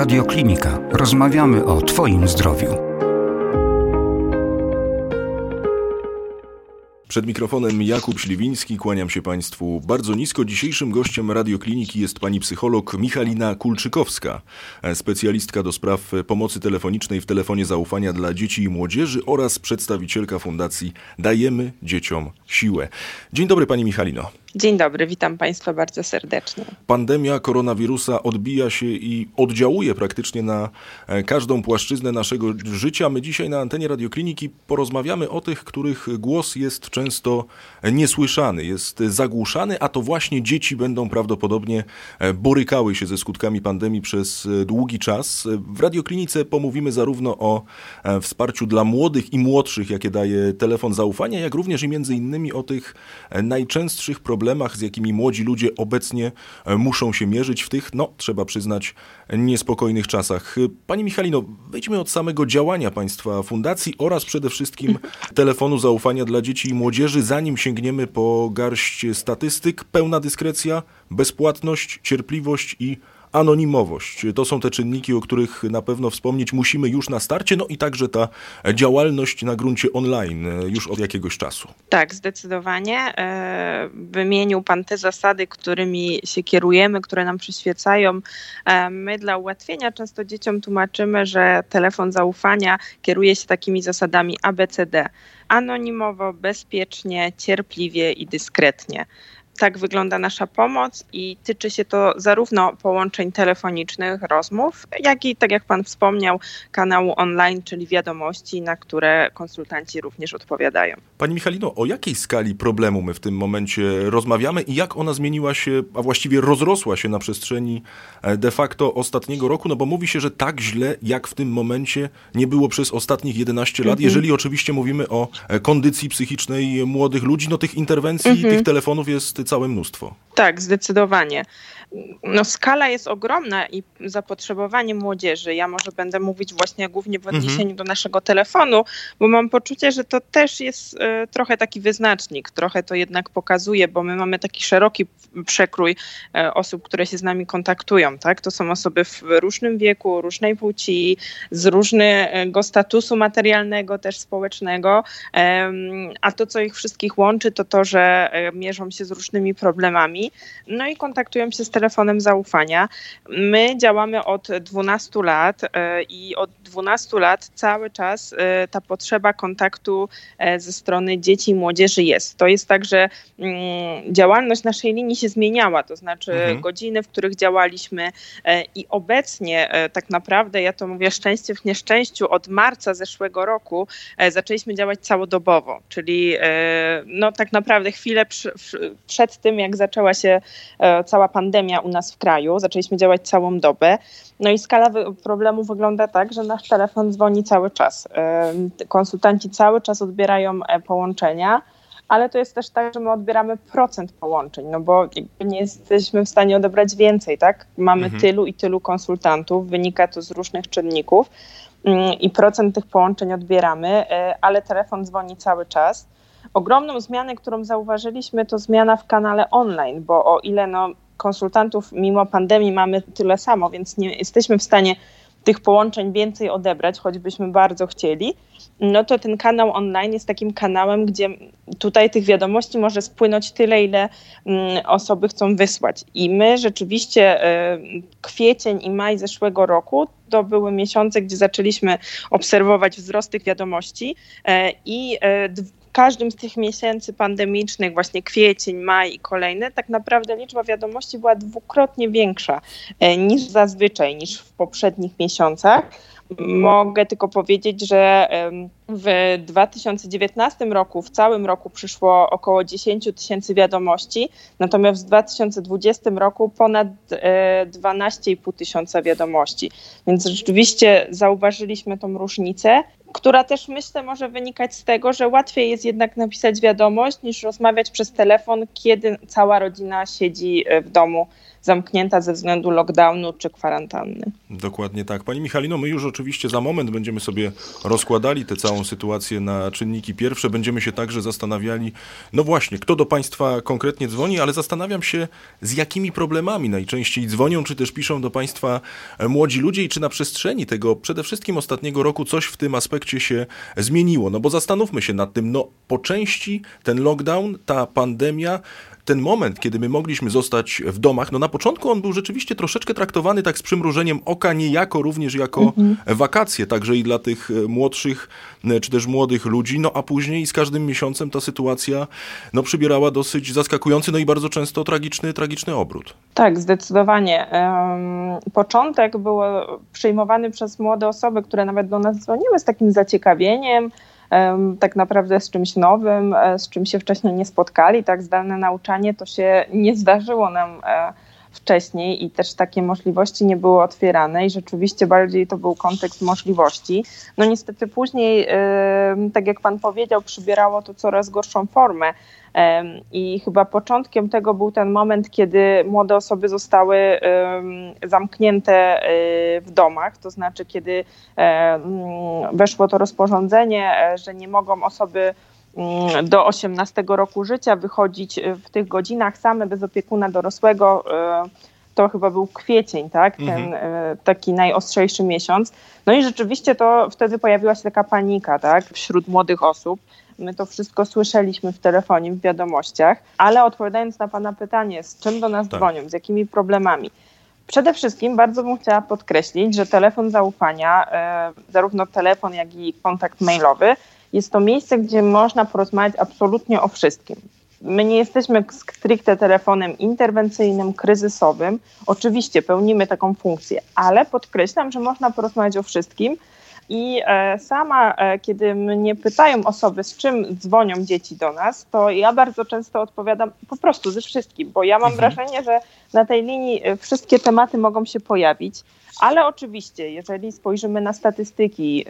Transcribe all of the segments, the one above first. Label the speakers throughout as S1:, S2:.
S1: Radio Klinika. Rozmawiamy o Twoim zdrowiu.
S2: Przed mikrofonem Jakub Śliwiński, kłaniam się Państwu bardzo nisko. Dzisiejszym gościem radiokliniki jest pani psycholog Michalina Kulczykowska, specjalistka do spraw pomocy telefonicznej w telefonie zaufania dla dzieci i młodzieży oraz przedstawicielka fundacji Dajemy Dzieciom Siłę. Dzień dobry Pani Michalino.
S3: Dzień dobry, witam Państwa bardzo serdecznie.
S2: Pandemia koronawirusa odbija się i oddziałuje praktycznie na e, każdą płaszczyznę naszego życia. My dzisiaj na antenie radiokliniki porozmawiamy o tych, których głos jest często niesłyszany, jest zagłuszany, a to właśnie dzieci będą prawdopodobnie e, borykały się ze skutkami pandemii przez e, długi czas. W radioklinice pomówimy zarówno o wsparciu dla młodych i młodszych, jakie daje telefon zaufania, jak również i między innymi o tych najczęstszych problemach, problemach, z jakimi młodzi ludzie obecnie e, muszą się mierzyć w tych, no trzeba przyznać, niespokojnych czasach. Pani Michalino, wejdźmy od samego działania Państwa fundacji oraz przede wszystkim telefonu zaufania dla dzieci i młodzieży, zanim sięgniemy po garść statystyk. Pełna dyskrecja, bezpłatność, cierpliwość i anonimowość. To są te czynniki, o których na pewno wspomnieć musimy już na starcie, no i także ta działalność na gruncie online już od jakiegoś czasu.
S3: Tak, zdecydowanie. E, wymienił Pan te zasady, którymi się kierujemy, które nam przyświecają. E, my dla ułatwienia często dzieciom tłumaczymy, że telefon zaufania kieruje się takimi zasadami ABCD. Anonimowo, bezpiecznie, cierpliwie i dyskretnie tak wygląda nasza pomoc i tyczy się to zarówno połączeń telefonicznych, rozmów, jak i, tak jak Pan wspomniał, kanału online, czyli wiadomości, na które konsultanci również odpowiadają.
S2: Pani Michalino, o jakiej skali problemu my w tym momencie rozmawiamy i jak ona zmieniła się, a właściwie rozrosła się na przestrzeni e, de facto ostatniego roku? No bo mówi się, że tak źle jak w tym momencie nie było przez ostatnich 11 lat, mhm. jeżeli oczywiście mówimy o e, kondycji psychicznej młodych ludzi, no tych interwencji, mhm. tych telefonów jest całe mnóstwo.
S3: Tak, zdecydowanie no, skala jest ogromna i zapotrzebowanie młodzieży. Ja może będę mówić właśnie głównie w mhm. odniesieniu mhm. do naszego telefonu, bo mam poczucie, że to też jest y, trochę taki wyznacznik, trochę to jednak pokazuje, bo my mamy taki szeroki przekrój y, osób, które się z nami kontaktują. Tak? To są osoby w różnym wieku, różnej płci, z różnego statusu materialnego, też społecznego, y, a to, co ich wszystkich łączy, to to, że mierzą się z różnymi problemami, no i kontaktują się z telefonem zaufania. My działamy od 12 lat e, i od 12 lat cały czas e, ta potrzeba kontaktu e, ze strony dzieci i młodzieży jest. To jest tak, że mm, działalność naszej linii się zmieniała, to znaczy mhm. godziny, w których działaliśmy i obecnie tak naprawdę, ja to mówię szczęście w nieszczęściu, od marca zeszłego roku zaczęliśmy działać całodobowo, czyli no tak naprawdę chwilę przed tym, jak zaczęła się cała pandemia, u nas w kraju. Zaczęliśmy działać całą dobę. No i skala problemu wygląda tak, że nasz telefon dzwoni cały czas. Konsultanci cały czas odbierają e, połączenia ale to jest też tak, że my odbieramy procent połączeń, no bo nie jesteśmy w stanie odebrać więcej, tak? Mamy mhm. tylu i tylu konsultantów, wynika to z różnych czynników mm, i procent tych połączeń odbieramy, e, ale telefon dzwoni cały czas. Ogromną zmianę, którą zauważyliśmy, to zmiana w kanale online, bo o ile no, konsultantów mimo pandemii mamy tyle samo, więc nie jesteśmy w stanie tych połączeń więcej odebrać, choćbyśmy bardzo chcieli, no to ten kanał online jest takim kanałem, gdzie tutaj tych wiadomości może spłynąć tyle, ile mm, osoby chcą wysłać. I my rzeczywiście e, kwiecień i maj zeszłego roku to były miesiące, gdzie zaczęliśmy obserwować wzrost tych wiadomości e, i e, każdym z tych miesięcy pandemicznych, właśnie kwiecień, maj i kolejne, tak naprawdę liczba wiadomości była dwukrotnie większa e, niż zazwyczaj, niż w poprzednich miesiącach. Mogę tylko powiedzieć, że w 2019 roku, w całym roku przyszło około 10 tysięcy wiadomości, natomiast w 2020 roku ponad 12,5 e, tysiąca wiadomości. Więc rzeczywiście zauważyliśmy tą różnicę. Która też myślę może wynikać z tego, że łatwiej jest jednak napisać wiadomość niż rozmawiać przez telefon, kiedy cała rodzina siedzi w domu zamknięta ze względu lockdownu czy kwarantanny.
S2: Dokładnie tak. Pani Michalino, my już oczywiście za moment będziemy sobie rozkładali tę całą sytuację na czynniki pierwsze. Będziemy się także zastanawiali, no właśnie, kto do Państwa konkretnie dzwoni, ale zastanawiam się, z jakimi problemami najczęściej dzwonią, czy też piszą do Państwa młodzi ludzie i czy na przestrzeni tego przede wszystkim ostatniego roku coś w tym aspekcie się zmieniło. No bo zastanówmy się nad tym, no po części ten lockdown, ta pandemia ten moment, kiedy my mogliśmy zostać w domach, no na początku on był rzeczywiście troszeczkę traktowany tak z przymrużeniem oka, niejako również jako mhm. wakacje, także i dla tych e, młodszych e, czy też młodych ludzi, no a później z każdym miesiącem ta sytuacja no, przybierała dosyć zaskakujący, no i bardzo często tragiczny, tragiczny obrót.
S3: Tak, zdecydowanie. Początek był przyjmowany przez młode osoby, które nawet do nas dzwoniły z takim zaciekawieniem, tak naprawdę z czymś nowym, e, z czym się wcześniej nie spotkali. Tak, zdalne nauczanie to się nie zdarzyło nam e, wcześniej i też takie możliwości nie były otwierane i rzeczywiście bardziej to był kontekst możliwości. No niestety później, tak jak pan powiedział, przybierało to coraz gorszą formę. I chyba początkiem tego był ten moment, kiedy młode osoby zostały zamknięte y, w domach, to znaczy kiedy weszło to rozporządzenie, e, że nie mogą osoby do 18 roku życia wychodzić w tych godzinach same bez opiekuna dorosłego. E, to chyba był kwiecień, tak? Ten mhm. E, taki najostrzejszy miesiąc. No i rzeczywiście to wtedy pojawiła się taka panika, tak? Wśród młodych osób. My to wszystko słyszeliśmy w telefonie, w wiadomościach, ale odpowiadając na Pana pytanie, z czym do nas tak. dzwonią, z jakimi problemami. Przede wszystkim bardzo bym chciała podkreślić, że telefon zaufania, e, zarówno telefon, jak i kontakt mailowy, jest to miejsce, gdzie można porozmawiać absolutnie o wszystkim. My nie jesteśmy stricte telefonem interwencyjnym, kryzysowym. Oczywiście pełnimy taką funkcję, ale podkreślam, że można porozmawiać o wszystkim, i e, sama, e, kiedy mnie pytają osoby, z czym dzwonią dzieci do nas, to ja bardzo często odpowiadam po prostu ze wszystkim, bo ja mam mhm. wrażenie, że na tej linii e, wszystkie tematy mogą się pojawić. Ale oczywiście, jeżeli spojrzymy na statystyki,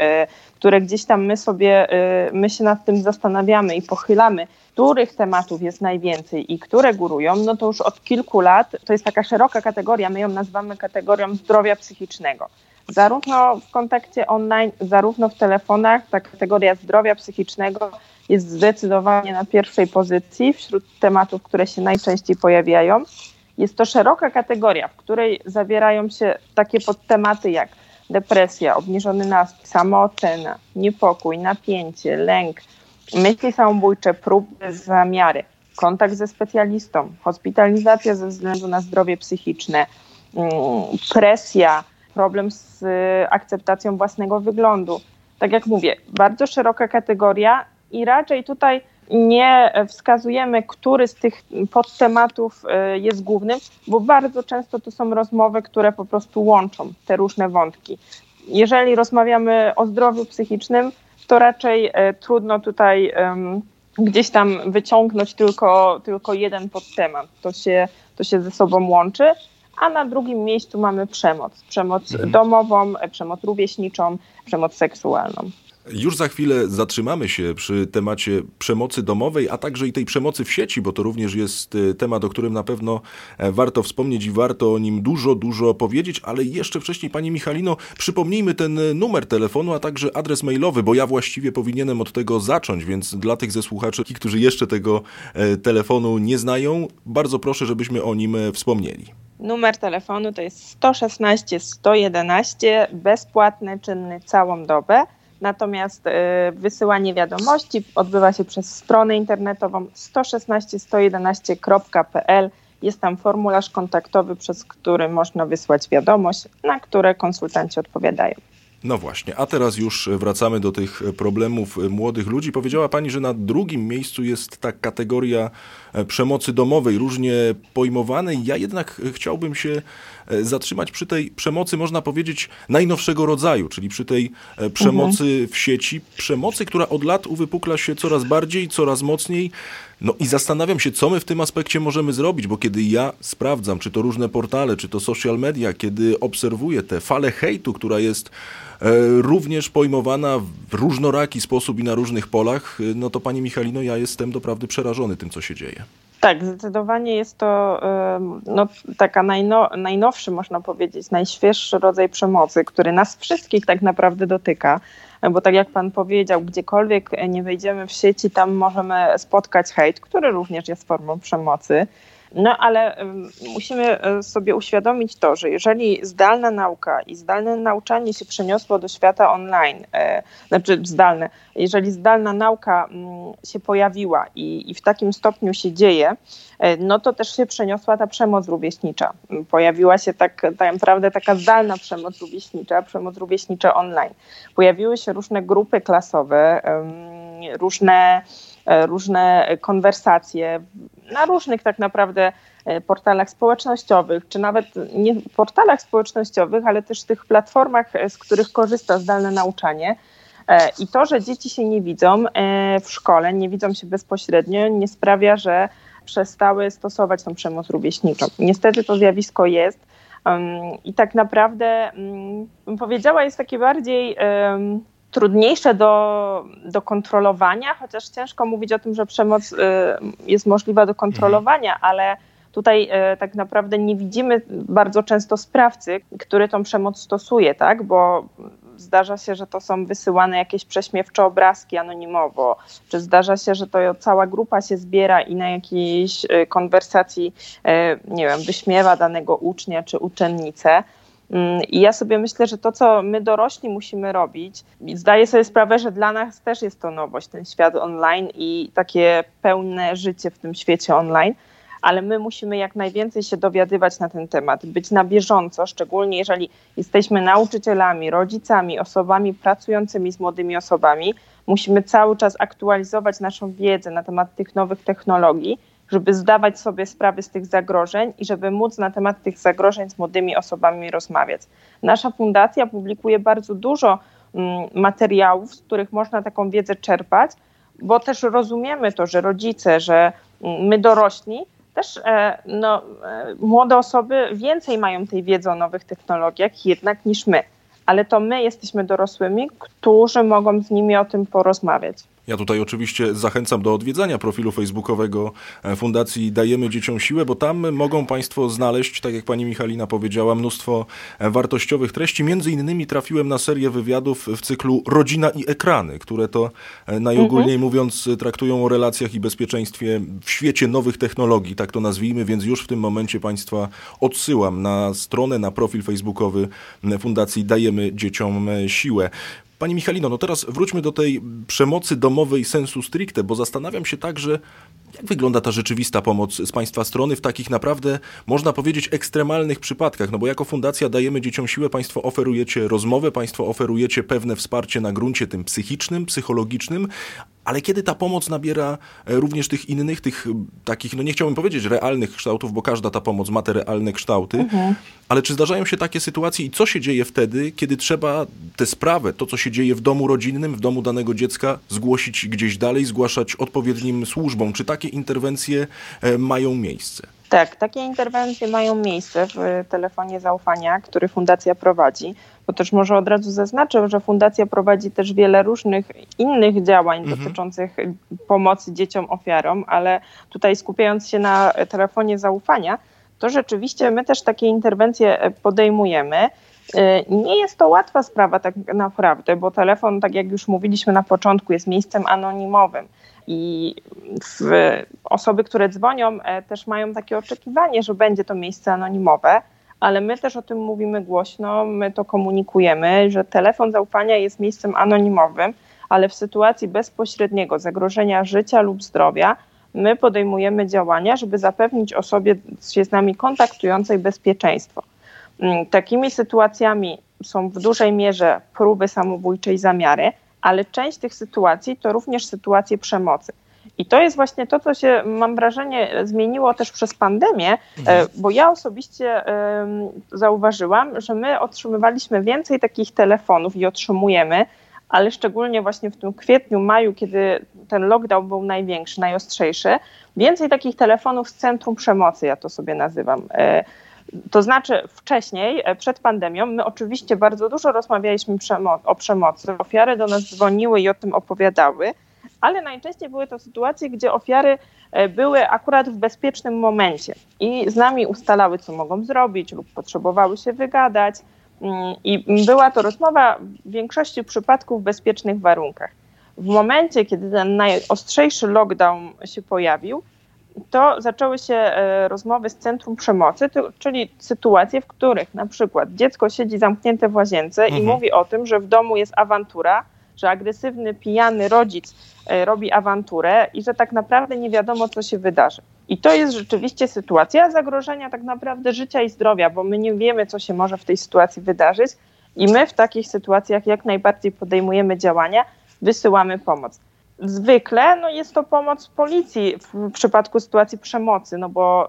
S3: które gdzieś tam my sobie, my się nad tym zastanawiamy i pochylamy, których tematów jest najwięcej i które górują, no to już od kilku lat to jest taka szeroka kategoria, my ją nazywamy kategorią zdrowia psychicznego zarówno w kontakcie online, zarówno w telefonach, ta kategoria zdrowia psychicznego jest zdecydowanie na pierwszej pozycji wśród tematów, które się najczęściej pojawiają. Jest to szeroka kategoria, w której zawierają się takie podtematy jak depresja, obniżony nastrój, samoocena, niepokój, napięcie, lęk, myśli samobójcze, próby, zamiary, kontakt ze specjalistą, hospitalizacja ze względu na zdrowie psychiczne, mm, presja, problem z y, akceptacją własnego wyglądu. Tak jak mówię, bardzo szeroka kategoria i raczej tutaj nie wskazujemy, który z tych podtematów y, jest głównym, bo bardzo często to są rozmowy, które po prostu łączą te różne wątki. Jeżeli rozmawiamy o zdrowiu psychicznym, to raczej y, trudno tutaj gdzieś tam wyciągnąć tylko, tylko jeden podtemat. To się, to się ze sobą łączy a na drugim miejscu mamy przemoc. Przemoc mhm. domową, przemoc rówieśniczą, przemoc seksualną.
S2: Już za chwilę zatrzymamy się przy temacie przemocy domowej, a także i tej przemocy w sieci, bo to również jest e, temat, o którym na pewno e, warto wspomnieć i warto o nim dużo, dużo powiedzieć, ale jeszcze wcześniej, Pani Michalino, przypomnijmy ten e, numer telefonu, a także adres mailowy, bo ja właściwie powinienem od tego zacząć, więc dla tych ze słuchaczy, którzy jeszcze tego telefonu nie znają, bardzo proszę, żebyśmy o nim wspomnieli.
S3: Numer telefonu to jest 116 111, bezpłatny, czynny całą dobę. Natomiast y, wysyłanie wiadomości odbywa się przez stronę internetową 116-111.pl. Jest tam formularz kontaktowy, przez który można wysłać wiadomość, na które konsultanci odpowiadają.
S2: No właśnie, a teraz już wracamy do tych problemów młodych ludzi. Powiedziała Pani, że na drugim miejscu jest ta kategoria e, przemocy domowej, różnie pojmowanej. Ja jednak chciałbym się e, zatrzymać przy tej przemocy, można powiedzieć, najnowszego rodzaju, czyli przy tej e, przemocy mhm. w sieci. Przemocy, która od lat uwypukla się coraz bardziej, coraz mocniej. No i zastanawiam się, co my w tym aspekcie możemy zrobić, bo kiedy ja sprawdzam, czy to różne portale, czy to social media, kiedy obserwuję tę falę hejtu, która jest e, również pojmowana w różnoraki sposób i na różnych polach, e, no to pani Michalino, ja jestem doprawdy przerażony tym, co się dzieje.
S3: Tak, zdecydowanie jest to no, taka najno, najnowszy, można powiedzieć, najświeższy rodzaj przemocy, który nas wszystkich tak naprawdę dotyka. Bo tak jak pan powiedział, gdziekolwiek nie wejdziemy w sieci, tam możemy spotkać hejt, który również jest formą przemocy. No ale musimy e, sobie uświadomić to, że jeżeli zdalna nauka i zdalne nauczanie się przeniosło do świata online, e, znaczy zdalne, jeżeli zdalna nauka mm, się pojawiła i, i w takim stopniu się dzieje, e, no to też się przeniosła ta przemoc rówieśnicza. Pojawiła się tak, tak naprawdę taka zdalna przemoc rówieśnicza, przemoc rówieśnicza online. Pojawiły się różne grupy klasowe, różne różne konwersacje na różnych tak naprawdę e, portalach społecznościowych, czy nawet nie portalach społecznościowych, ale też tych platformach, e, z których korzysta zdalne nauczanie. I to, że dzieci się nie widzą w szkole, nie widzą się bezpośrednio, nie sprawia, że przestały stosować tą przemoc rówieśniczą. Niestety to zjawisko jest i tak naprawdę, mm, bym powiedziała, jest takie bardziej trudniejsze do, do kontrolowania, chociaż ciężko mówić o tym, że przemoc y, jest możliwa do kontrolowania, mhm. ale tutaj y, tak naprawdę nie widzimy bardzo często sprawcy, który tą przemoc stosuje, tak? Bo zdarza się, że to są wysyłane jakieś prześmiewcze obrazki anonimowo, czy zdarza się, że to cała grupa się zbiera i na jakiejś y, konwersacji, nie wiem, wyśmiewa danego ucznia czy uczennicę. Mm, I ja sobie myślę, że to, co my dorośli musimy robić, zdaję sobie sprawę, że dla nas też jest to nowość, ten świat online i takie pełne życie w tym świecie online, ale my musimy jak najwięcej się dowiadywać na ten temat, być na bieżąco, szczególnie jeżeli jesteśmy nauczycielami, rodzicami, osobami pracującymi z młodymi osobami. Musimy cały czas aktualizować naszą wiedzę na temat tych nowych technologii żeby zdawać sobie sprawę z tych zagrożeń i żeby móc na temat tych zagrożeń z młodymi osobami rozmawiać. Nasza fundacja publikuje bardzo dużo mm, materiałów, z których można taką wiedzę czerpać, bo też rozumiemy to, że rodzice, że mm, my dorośli, też e, no, e, młode osoby więcej mają tej wiedzy o nowych technologiach jednak niż my. Ale to my jesteśmy dorosłymi, którzy mogą z nimi o tym porozmawiać.
S2: Ja tutaj oczywiście zachęcam do odwiedzania profilu facebookowego e, Fundacji Dajemy Dzieciom Siłę, bo tam mogą Państwo znaleźć, tak jak pani Michalina powiedziała, mnóstwo e, wartościowych treści. Między innymi trafiłem na serię wywiadów w cyklu Rodzina i ekrany, które to e, najogólniej mhm. mówiąc traktują o relacjach i bezpieczeństwie w świecie nowych technologii, tak to nazwijmy, więc już w tym momencie Państwa odsyłam na stronę, na profil facebookowy Fundacji Dajemy Dzieciom Siłę. Pani Michalino, no teraz wróćmy do tej przemocy domowej sensu stricte, bo zastanawiam się także, jak wygląda ta rzeczywista pomoc z Państwa strony w takich naprawdę, można powiedzieć, ekstremalnych przypadkach? No bo jako fundacja dajemy dzieciom siłę, Państwo oferujecie rozmowę, Państwo oferujecie pewne wsparcie na gruncie tym psychicznym, psychologicznym, ale kiedy ta pomoc nabiera e, również tych innych, tych takich, no nie chciałbym powiedzieć realnych kształtów, bo każda ta pomoc ma te realne kształty, mhm. ale czy zdarzają się takie sytuacje i co się dzieje wtedy, kiedy trzeba tę sprawę, to co się dzieje w domu rodzinnym, w domu danego dziecka, zgłosić gdzieś dalej, zgłaszać odpowiednim służbom? Czy takie interwencje e, mają miejsce?
S3: Tak, takie interwencje mają miejsce w telefonie zaufania, który fundacja prowadzi. Bo też może od razu zaznaczę, że fundacja prowadzi też wiele różnych innych działań mhm. dotyczących pomocy dzieciom ofiarom, ale tutaj skupiając się na telefonie zaufania, to rzeczywiście my też takie interwencje podejmujemy. E, nie jest to łatwa sprawa tak naprawdę, bo telefon, tak jak już mówiliśmy na początku, jest miejscem anonimowym. I osoby, które dzwonią, e, też mają takie oczekiwanie, że będzie to miejsce anonimowe, ale my też o tym mówimy głośno, my to komunikujemy, że telefon zaufania jest miejscem anonimowym, ale w sytuacji bezpośredniego zagrożenia życia lub zdrowia my podejmujemy działania, żeby zapewnić osobie się z nami kontaktującej bezpieczeństwo. Mm, takimi sytuacjami są w dużej mierze próby samobójcze i zamiary, ale część tych sytuacji to również sytuacje przemocy. I to jest właśnie to, co się, mam wrażenie, zmieniło też przez pandemię, mhm. bo ja osobiście zauważyłam, że my otrzymywaliśmy więcej takich telefonów i otrzymujemy, ale szczególnie właśnie w tym kwietniu, maju, kiedy ten lockdown był największy, najostrzejszy, więcej takich telefonów z centrum przemocy, ja to sobie nazywam. To znaczy, wcześniej, przed pandemią, my oczywiście bardzo dużo rozmawialiśmy o przemocy. Ofiary do nas dzwoniły i o tym opowiadały, ale najczęściej były to sytuacje, gdzie ofiary e, były akurat w bezpiecznym momencie i z nami ustalały, co mogą zrobić lub potrzebowały się wygadać. Mm, I była to rozmowa w większości przypadków w bezpiecznych warunkach. W momencie, kiedy ten najostrzejszy lockdown się pojawił, to zaczęły się e, rozmowy z centrum przemocy, czyli sytuacje, w których na przykład dziecko siedzi zamknięte w łazience mhm. i mówi o tym, że w domu jest awantura, że agresywny, pijany rodzic e, robi awanturę i że tak naprawdę nie wiadomo, co się wydarzy. I to jest rzeczywiście sytuacja zagrożenia tak naprawdę życia i zdrowia, bo my nie wiemy, co się może w tej sytuacji wydarzyć i my w takich sytuacjach jak najbardziej podejmujemy działania, wysyłamy pomoc. Zwykle no, jest to pomoc policji w przypadku sytuacji przemocy, no bo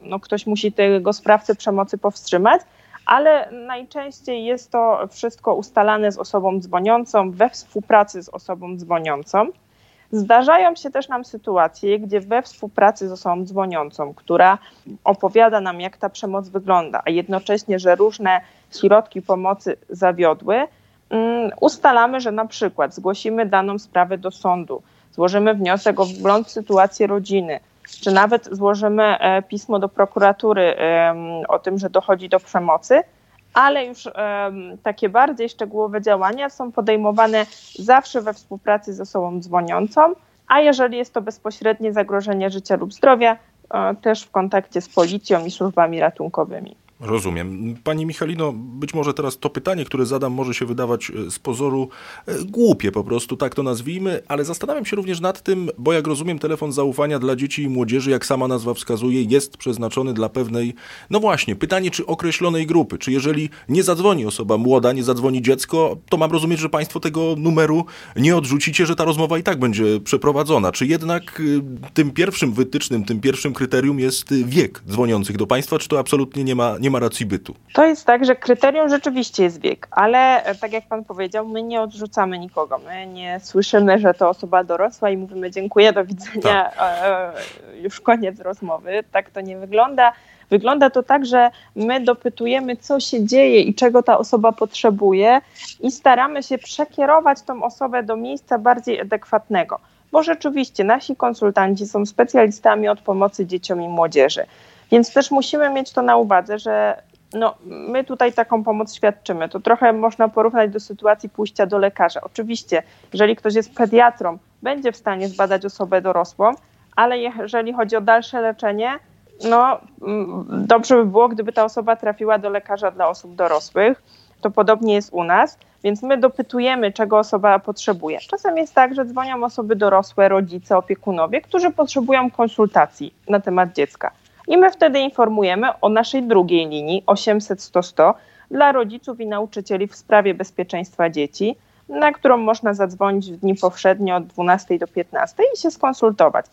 S3: yy, no, ktoś musi tego sprawcę przemocy powstrzymać, ale najczęściej jest to wszystko ustalane z osobą dzwoniącą, we współpracy z osobą dzwoniącą. Zdarzają się też nam sytuacje, gdzie we współpracy z osobą dzwoniącą, która opowiada nam, jak ta przemoc wygląda, a jednocześnie, że różne środki pomocy zawiodły, ustalamy, że na przykład zgłosimy daną sprawę do sądu, złożymy wniosek o wgląd w sytuację rodziny, czy nawet złożymy e, pismo do prokuratury o tym, że dochodzi do przemocy, ale już takie bardziej szczegółowe działania są podejmowane zawsze we współpracy z osobą dzwoniącą, a jeżeli jest to bezpośrednie zagrożenie życia lub zdrowia, e, też w kontakcie z policją i służbami ratunkowymi.
S2: Rozumiem. Pani Michalino, być może teraz to pytanie, które zadam, może się wydawać e, z pozoru e, głupie po prostu, tak to nazwijmy, ale zastanawiam się również nad tym, bo jak rozumiem, telefon zaufania dla dzieci i młodzieży, jak sama nazwa wskazuje, jest przeznaczony dla pewnej, no właśnie, pytanie czy określonej grupy. Czy jeżeli nie zadzwoni osoba młoda, nie zadzwoni dziecko, to mam rozumieć, że Państwo tego numeru nie odrzucicie, że ta rozmowa i tak będzie przeprowadzona. Czy jednak y, tym pierwszym wytycznym, tym pierwszym kryterium jest wiek dzwoniących do Państwa, czy to absolutnie nie ma, nie nie ma racji bytu.
S3: To jest tak, że kryterium rzeczywiście jest wiek, ale e, tak jak pan powiedział, my nie odrzucamy nikogo. My nie słyszymy, że to osoba dorosła i mówimy dziękuję, do widzenia, tak. E, e, już koniec rozmowy. Tak to nie wygląda. Wygląda to tak, że my dopytujemy, co się dzieje i czego ta osoba potrzebuje, i staramy się przekierować tą osobę do miejsca bardziej adekwatnego. Bo rzeczywiście nasi konsultanci są specjalistami od pomocy dzieciom i młodzieży. Więc też musimy mieć to na uwadze, że no, my tutaj taką pomoc świadczymy. To trochę można porównać do sytuacji pójścia do lekarza. Oczywiście, jeżeli ktoś jest pediatrą, będzie w stanie zbadać osobę dorosłą, ale jeżeli chodzi o dalsze leczenie, no mm, dobrze by było, gdyby ta osoba trafiła do lekarza dla osób dorosłych. To podobnie jest u nas, więc my dopytujemy, czego osoba potrzebuje. Czasem jest tak, że dzwonią osoby dorosłe, rodzice, opiekunowie, którzy potrzebują konsultacji na temat dziecka. I my wtedy informujemy o naszej drugiej linii 800 100 100 dla rodziców i nauczycieli w sprawie bezpieczeństwa dzieci, na którą można zadzwonić w dni powszednie od 12 do 15 i się skonsultować.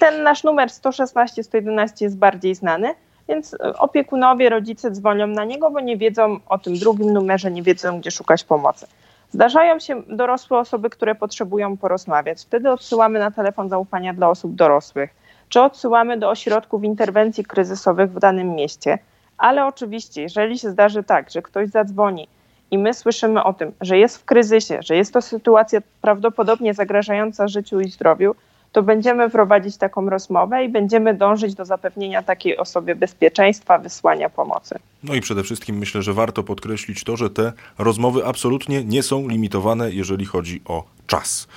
S3: Ten nasz numer 116 111 jest bardziej znany, więc opiekunowie, rodzice dzwonią na niego, bo nie wiedzą o tym drugim numerze, nie wiedzą, gdzie szukać pomocy. Zdarzają się dorosłe osoby, które potrzebują porozmawiać. Wtedy odsyłamy na telefon zaufania dla osób dorosłych czy odsyłamy do ośrodków interwencji kryzysowych w danym mieście. Ale oczywiście, jeżeli się zdarzy tak, że ktoś zadzwoni i my słyszymy o tym, że jest w kryzysie, że jest to sytuacja prawdopodobnie zagrażająca życiu i zdrowiu, to będziemy prowadzić taką rozmowę i będziemy dążyć do zapewnienia takiej osobie bezpieczeństwa, wysłania pomocy.
S2: No i przede wszystkim myślę, że warto podkreślić to, że te rozmowy absolutnie nie są limitowane, jeżeli chodzi o czas.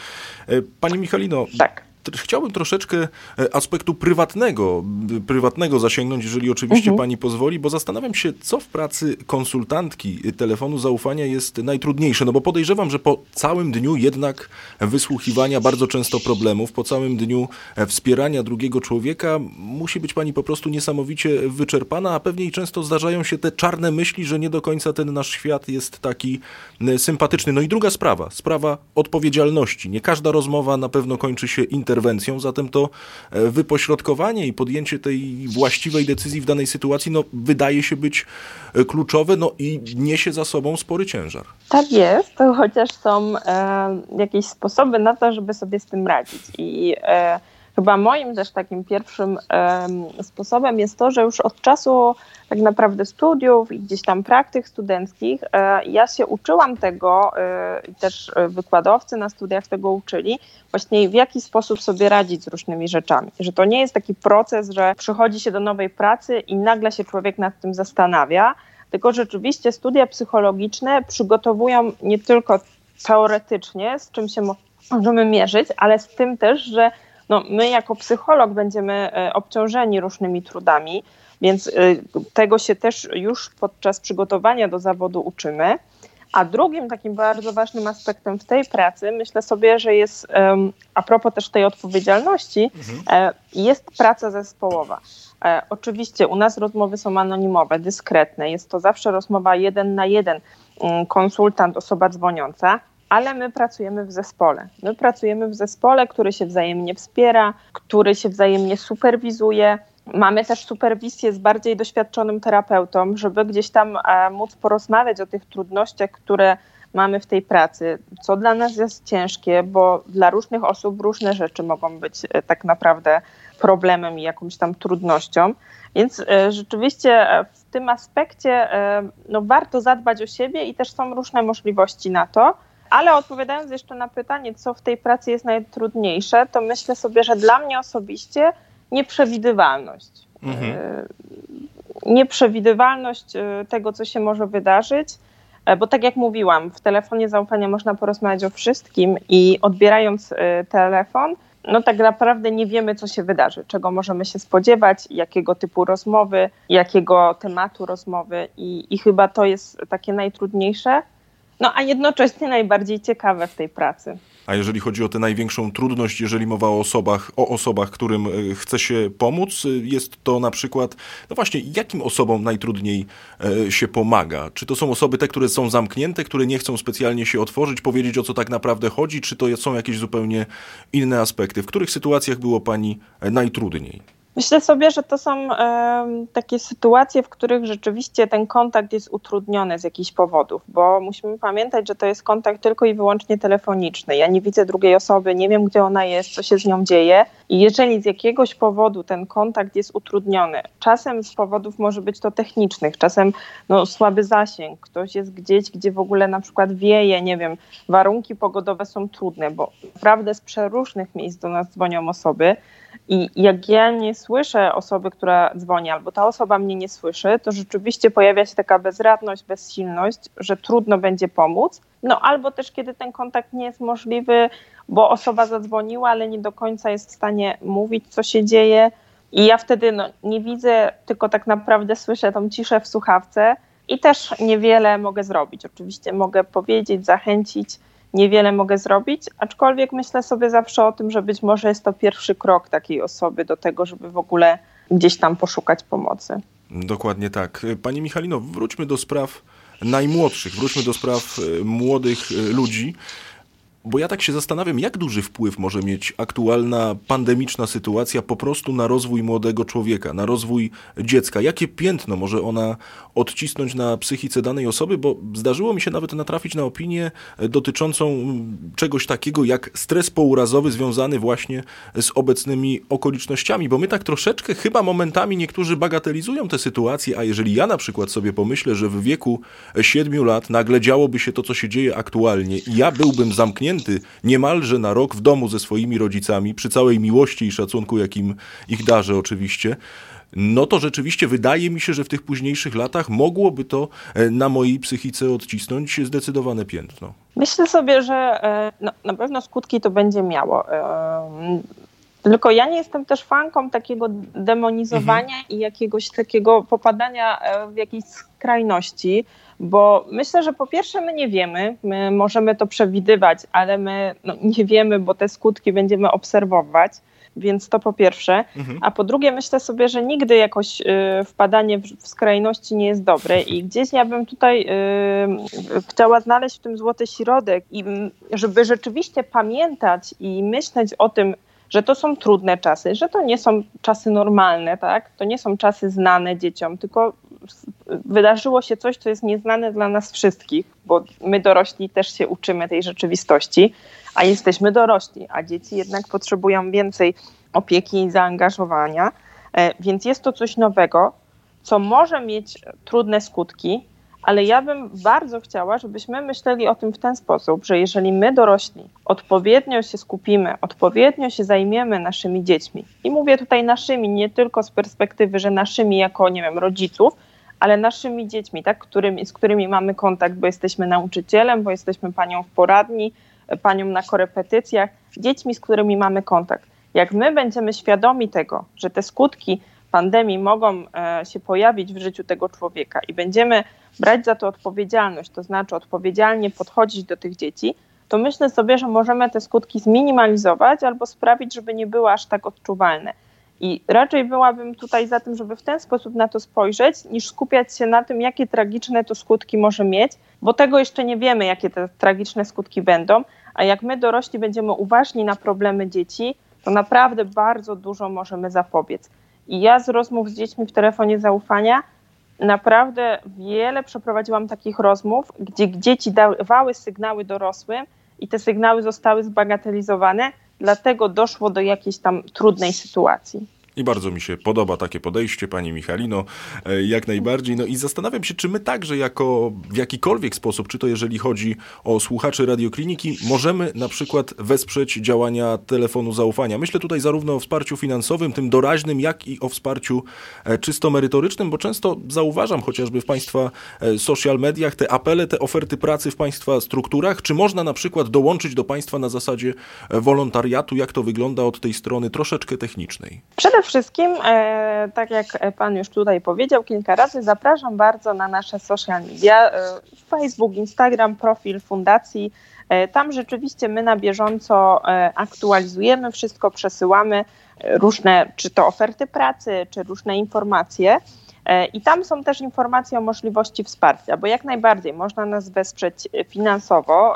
S2: E, pani Michalino, tak chciałbym troszeczkę e, aspektu prywatnego, prywatnego zasięgnąć, jeżeli oczywiście mhm. pani pozwoli, bo zastanawiam się, co w pracy konsultantki telefonu zaufania jest najtrudniejsze. No bo podejrzewam, że po całym dniu jednak wysłuchiwania bardzo często problemów, po całym dniu e, wspierania drugiego człowieka, musi być pani po prostu niesamowicie wyczerpana, a pewnie i często zdarzają się te czarne myśli, że nie do końca ten nasz świat jest taki sympatyczny. No i druga sprawa, sprawa odpowiedzialności. Nie każda rozmowa na pewno kończy się interesem interwencją, zatem to wypośrodkowanie i podjęcie tej właściwej decyzji w danej sytuacji no, wydaje się być kluczowe no, i niesie za sobą spory ciężar.
S3: Tak jest, chociaż są e, jakieś sposoby na to, żeby sobie z tym radzić. I e, Chyba moim też takim pierwszym sposobem jest to, że już od czasu tak naprawdę studiów i gdzieś tam praktyk studenckich e, ja się uczyłam tego e, i też wykładowcy na studiach tego uczyli, właśnie w jaki sposób sobie radzić z różnymi rzeczami. Że to nie jest taki proces, że przychodzi się do nowej pracy i nagle się człowiek nad tym zastanawia, tylko rzeczywiście studia psychologiczne przygotowują nie tylko teoretycznie, z czym się możemy mierzyć, ale z tym też, że no, my jako psycholog będziemy e, obciążeni różnymi trudami, więc e, tego się też już podczas przygotowania do zawodu uczymy. A drugim takim bardzo ważnym aspektem w tej pracy, myślę sobie, że jest, a propos też tej odpowiedzialności, mhm. E, jest praca zespołowa. Oczywiście u nas rozmowy są anonimowe, dyskretne. Jest to zawsze rozmowa jeden na jeden, mm, konsultant, osoba dzwoniąca ale my pracujemy w zespole. My pracujemy w zespole, który się wzajemnie wspiera, który się wzajemnie superwizuje. Mamy też superwizję z bardziej doświadczonym terapeutą, żeby gdzieś tam e, móc porozmawiać o tych trudnościach, które mamy w tej pracy, co dla nas jest ciężkie, bo dla różnych osób różne rzeczy mogą być e, tak naprawdę problemem i jakąś tam trudnością. Więc e, rzeczywiście w tym aspekcie no, warto zadbać o siebie i też są różne możliwości na to. Ale odpowiadając jeszcze na pytanie, co w tej pracy jest najtrudniejsze, to myślę sobie, że dla mnie osobiście nieprzewidywalność. Mhm. E, nieprzewidywalność e, tego, co się może wydarzyć, e, bo tak jak mówiłam, w telefonie zaufania można porozmawiać o wszystkim i odbierając telefon, no tak naprawdę nie wiemy, co się wydarzy, czego możemy się spodziewać, jakiego typu rozmowy, jakiego tematu rozmowy i, i chyba to jest takie najtrudniejsze, no a jednocześnie najbardziej ciekawe w tej pracy.
S2: A jeżeli chodzi o tę największą trudność, jeżeli mowa o osobach, o osobach, którym e, chce się pomóc, e, jest to na przykład, no właśnie, jakim osobom najtrudniej e, się pomaga? Czy to są osoby te, które są zamknięte, które nie chcą specjalnie się otworzyć, powiedzieć o co tak naprawdę chodzi, czy to są jakieś zupełnie inne aspekty? W których sytuacjach było pani najtrudniej?
S3: Myślę sobie, że to są takie sytuacje, w których rzeczywiście ten kontakt jest utrudniony z jakichś powodów, bo musimy pamiętać, że to jest kontakt tylko i wyłącznie telefoniczny. Ja nie widzę drugiej osoby, nie wiem, gdzie ona jest, co się z nią dzieje. I jeżeli z jakiegoś powodu ten kontakt jest utrudniony, czasem z powodów może być to technicznych, czasem no, słaby zasięg, ktoś jest gdzieś, gdzie w ogóle na przykład wieje, nie wiem, warunki pogodowe są trudne, bo naprawdę z przeróżnych miejsc do nas dzwonią osoby. I jak ja nie słyszę osoby, która dzwoni, albo ta osoba mnie nie słyszy, to rzeczywiście pojawia się taka bezradność, bezsilność, że trudno będzie pomóc. No albo też kiedy ten kontakt nie jest możliwy, bo osoba zadzwoniła, ale nie do końca jest w stanie mówić, co się dzieje. I ja wtedy no, nie widzę, tylko tak naprawdę słyszę tą ciszę w słuchawce i też niewiele mogę zrobić. Oczywiście mogę powiedzieć, zachęcić, niewiele mogę zrobić, aczkolwiek myślę sobie zawsze o tym, że być może jest to pierwszy krok takiej osoby do tego, żeby w ogóle gdzieś tam poszukać pomocy.
S2: Dokładnie tak. Pani Michalino, wróćmy do spraw najmłodszych, wróćmy do spraw e, młodych e, ludzi. Bo ja tak się zastanawiam, jak duży wpływ może mieć aktualna pandemiczna sytuacja po prostu na rozwój młodego człowieka, na rozwój dziecka. Jakie piętno może ona odcisnąć na psychice danej osoby, bo zdarzyło mi się nawet natrafić na opinię dotyczącą czegoś takiego jak stres pourazowy związany właśnie z obecnymi okolicznościami, bo my tak troszeczkę chyba momentami niektórzy bagatelizują tę sytuację, a jeżeli ja na przykład sobie pomyślę, że w wieku 7 lat nagle działoby się to, co się dzieje aktualnie i ja byłbym zamknięty zamknięty niemalże na rok w domu ze swoimi rodzicami, przy całej miłości i szacunku, jakim ich darzę oczywiście, no to rzeczywiście wydaje mi się, że w tych późniejszych latach mogłoby to e, na mojej psychice odcisnąć zdecydowane piętno.
S3: Myślę sobie, że e, no, na pewno skutki to będzie miało. E, tylko ja nie jestem też fanką takiego demonizowania mhm. i jakiegoś takiego popadania w jakieś skrajności. Bo myślę, że po pierwsze my nie wiemy, my możemy to przewidywać, ale my no, nie wiemy, bo te skutki będziemy obserwować. Więc to po pierwsze. Mhm. A po drugie, myślę sobie, że nigdy jakoś y, wpadanie w, w, skrajności nie jest dobre. I gdzieś ja bym tutaj y, chciała znaleźć w tym złoty środek, i żeby rzeczywiście pamiętać i myśleć o tym, że to są trudne czasy, że to nie są czasy normalne, tak? To nie są czasy znane dzieciom, tylko wydarzyło się coś, co jest nieznane dla nas wszystkich, bo my dorośli też się uczymy tej rzeczywistości, a jesteśmy dorośli, a dzieci jednak potrzebują więcej opieki i zaangażowania, e, więc jest to coś nowego, co może mieć trudne skutki, ale ja bym bardzo chciała, żebyśmy myśleli o tym w ten sposób, że jeżeli my dorośli odpowiednio się skupimy, odpowiednio się zajmiemy naszymi dziećmi, i mówię tutaj naszymi nie tylko z perspektywy, że naszymi jako, nie wiem, rodziców, ale naszymi dziećmi, tak, którymi, z którymi mamy kontakt, bo jesteśmy nauczycielem, bo jesteśmy panią w poradni, panią na korepetycjach, dziećmi, z którymi mamy kontakt. Jak my będziemy świadomi tego, że te skutki pandemii mogą e, się pojawić w życiu tego człowieka i będziemy brać za to odpowiedzialność, to znaczy odpowiedzialnie podchodzić do tych dzieci, to myślę sobie, że możemy te skutki zminimalizować albo sprawić, żeby nie były aż tak odczuwalne. I raczej byłabym tutaj za tym, żeby w ten sposób na to spojrzeć, niż skupiać się na tym, jakie tragiczne to skutki może mieć, bo tego jeszcze nie wiemy, jakie te tragiczne skutki będą. A jak my dorośli będziemy uważni na problemy dzieci, to naprawdę bardzo dużo możemy zapobiec. I ja z rozmów z dziećmi w telefonie zaufania naprawdę wiele przeprowadziłam takich rozmów, gdzie dzieci dawały sygnały dorosłym i te sygnały zostały zbagatelizowane, dlatego doszło do jakiejś tam trudnej sytuacji.
S2: I bardzo mi się podoba takie podejście, Pani Michalino, e, jak najbardziej. No i zastanawiam się, czy my także jako w jakikolwiek sposób, czy to jeżeli chodzi o słuchaczy radiokliniki, możemy na przykład wesprzeć działania telefonu zaufania. Myślę tutaj zarówno o wsparciu finansowym, tym doraźnym, jak i o wsparciu e, czysto merytorycznym, bo często zauważam chociażby w Państwa e, social mediach te apele, te oferty pracy w Państwa strukturach. Czy można na przykład dołączyć do Państwa na zasadzie wolontariatu? Jak to wygląda od tej strony troszeczkę technicznej?
S3: Przede wszystkim, e, tak jak Pan już tutaj powiedział kilka razy, zapraszam bardzo na nasze social media, e, Facebook, Instagram, profil fundacji. E, tam rzeczywiście my na bieżąco aktualizujemy wszystko, przesyłamy różne, czy to oferty pracy, czy różne informacje. I tam są też informacje o możliwości wsparcia, bo jak najbardziej można nas wesprzeć finansowo.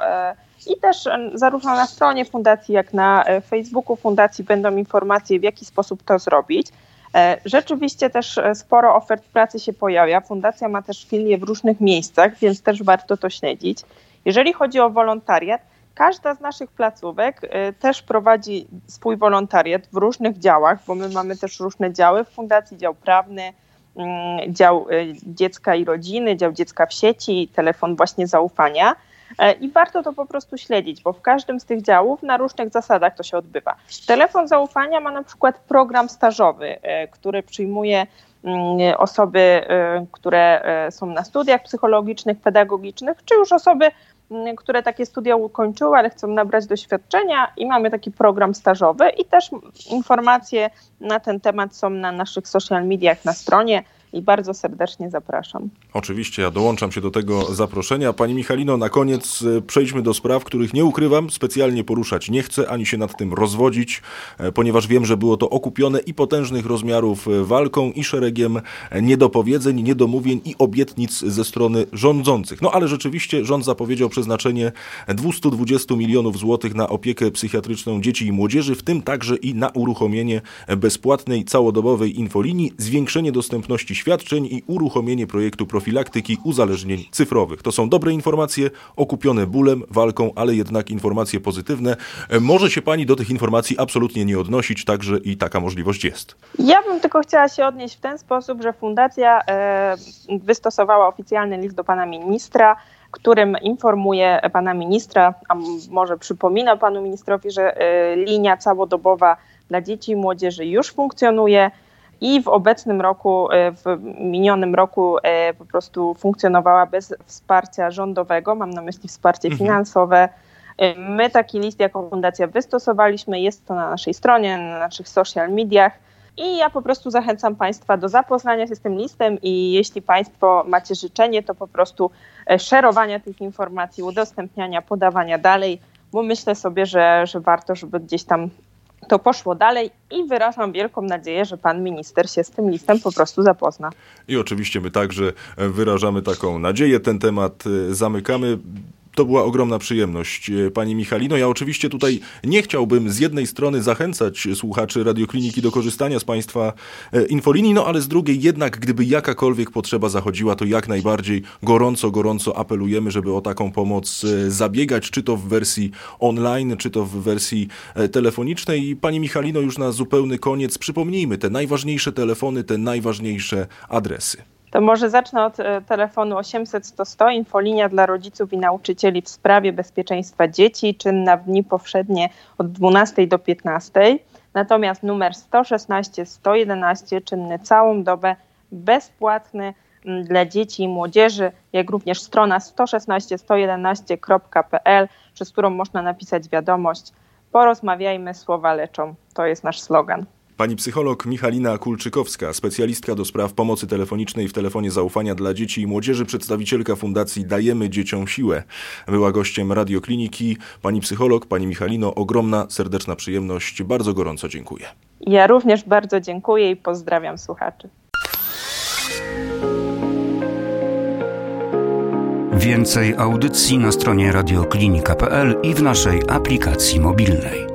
S3: I też zarówno na stronie fundacji, jak na e, Facebooku fundacji będą informacje, w jaki sposób to zrobić. E, rzeczywiście też e, sporo ofert pracy się pojawia. Fundacja ma też filie w różnych miejscach, więc też warto to śledzić. Jeżeli chodzi o wolontariat, każda z naszych placówek też prowadzi swój wolontariat w różnych działach, bo my mamy też różne działy w fundacji, dział prawny, mm, dział dziecka i rodziny, dział dziecka w sieci, telefon właśnie zaufania. E, I warto to po prostu śledzić, bo w każdym z tych działów na różnych zasadach to się odbywa. Telefon zaufania ma na przykład program stażowy, e, który przyjmuje mm, osoby, e, które są na studiach psychologicznych, pedagogicznych, czy już osoby, mm, które takie studia ukończyły, ale chcą nabrać doświadczenia i mamy taki program stażowy i też informacje na ten temat są na naszych social mediach na stronie i bardzo serdecznie zapraszam.
S2: Oczywiście, ja dołączam się do tego zaproszenia. Pani Michalino, na koniec e, przejdźmy do spraw, których nie ukrywam, specjalnie poruszać nie chcę, ani się nad tym rozwodzić, e, ponieważ wiem, że było to okupione i potężnych rozmiarów e, walką i szeregiem niedopowiedzeń, niedomówień i obietnic ze strony rządzących. No ale rzeczywiście rząd zapowiedział przeznaczenie 220 milionów złotych na opiekę psychiatryczną dzieci i młodzieży, w tym także i na uruchomienie bezpłatnej całodobowej infolinii, zwiększenie dostępności świadczeń i uruchomienie projektu profilaktyki uzależnień cyfrowych. To są dobre informacje, okupione bólem, walką, ale jednak informacje pozytywne. E, może się pani do tych informacji absolutnie nie odnosić, także i taka możliwość jest.
S3: Ja bym tylko chciała się odnieść w ten sposób, że fundacja e, wystosowała oficjalny list do pana ministra którym informuje pana ministra, a może przypomina panu ministrowi, że e, linia całodobowa dla dzieci i młodzieży już funkcjonuje i w obecnym roku, e, w minionym roku e, po prostu funkcjonowała bez wsparcia rządowego, mam na myśli wsparcie mhm. finansowe. E, my taki list jako fundacja wystosowaliśmy, jest to na naszej stronie, na naszych social mediach. I ja po prostu zachęcam Państwa do zapoznania się z tym listem i jeśli Państwo macie życzenie, to po prostu szerowania tych informacji, udostępniania, podawania dalej, bo myślę sobie, że, że warto, żeby gdzieś tam to poszło dalej i wyrażam wielką nadzieję, że pan minister się z tym listem po prostu zapozna.
S2: I oczywiście my także wyrażamy taką nadzieję. Ten temat y, zamykamy. To była ogromna przyjemność, e, pani Michalino. Ja oczywiście tutaj nie chciałbym z jednej strony zachęcać słuchaczy Radiokliniki do korzystania z państwa e, infolinii, no ale z drugiej jednak, gdyby jakakolwiek potrzeba zachodziła, to jak najbardziej gorąco, gorąco apelujemy, żeby o taką pomoc e, zabiegać, czy to w wersji online, czy to w wersji telefonicznej. I pani Michalino, już na zupełny koniec przypomnijmy te najważniejsze telefony, te najważniejsze adresy.
S3: To może zacznę od e, telefonu 800 100 infolinia dla rodziców i nauczycieli w sprawie bezpieczeństwa dzieci, czynna w dni powszednie od 12 do 15. Natomiast numer 116 111 czynny całą dobę, bezpłatny dla dzieci i młodzieży, jak również strona 116-111.pl, przez którą można napisać wiadomość. Porozmawiajmy, słowa leczą. To jest nasz slogan.
S2: Pani psycholog Michalina Kulczykowska, specjalistka do spraw pomocy telefonicznej w telefonie zaufania dla dzieci i młodzieży, przedstawicielka Fundacji Dajemy Dzieciom Siłę. Była gościem radiokliniki. Pani psycholog, pani Michalino, ogromna, serdeczna przyjemność. Bardzo gorąco dziękuję.
S3: Ja również bardzo dziękuję i pozdrawiam słuchaczy.
S1: Więcej audycji na stronie radioklinika.pl i w naszej aplikacji mobilnej.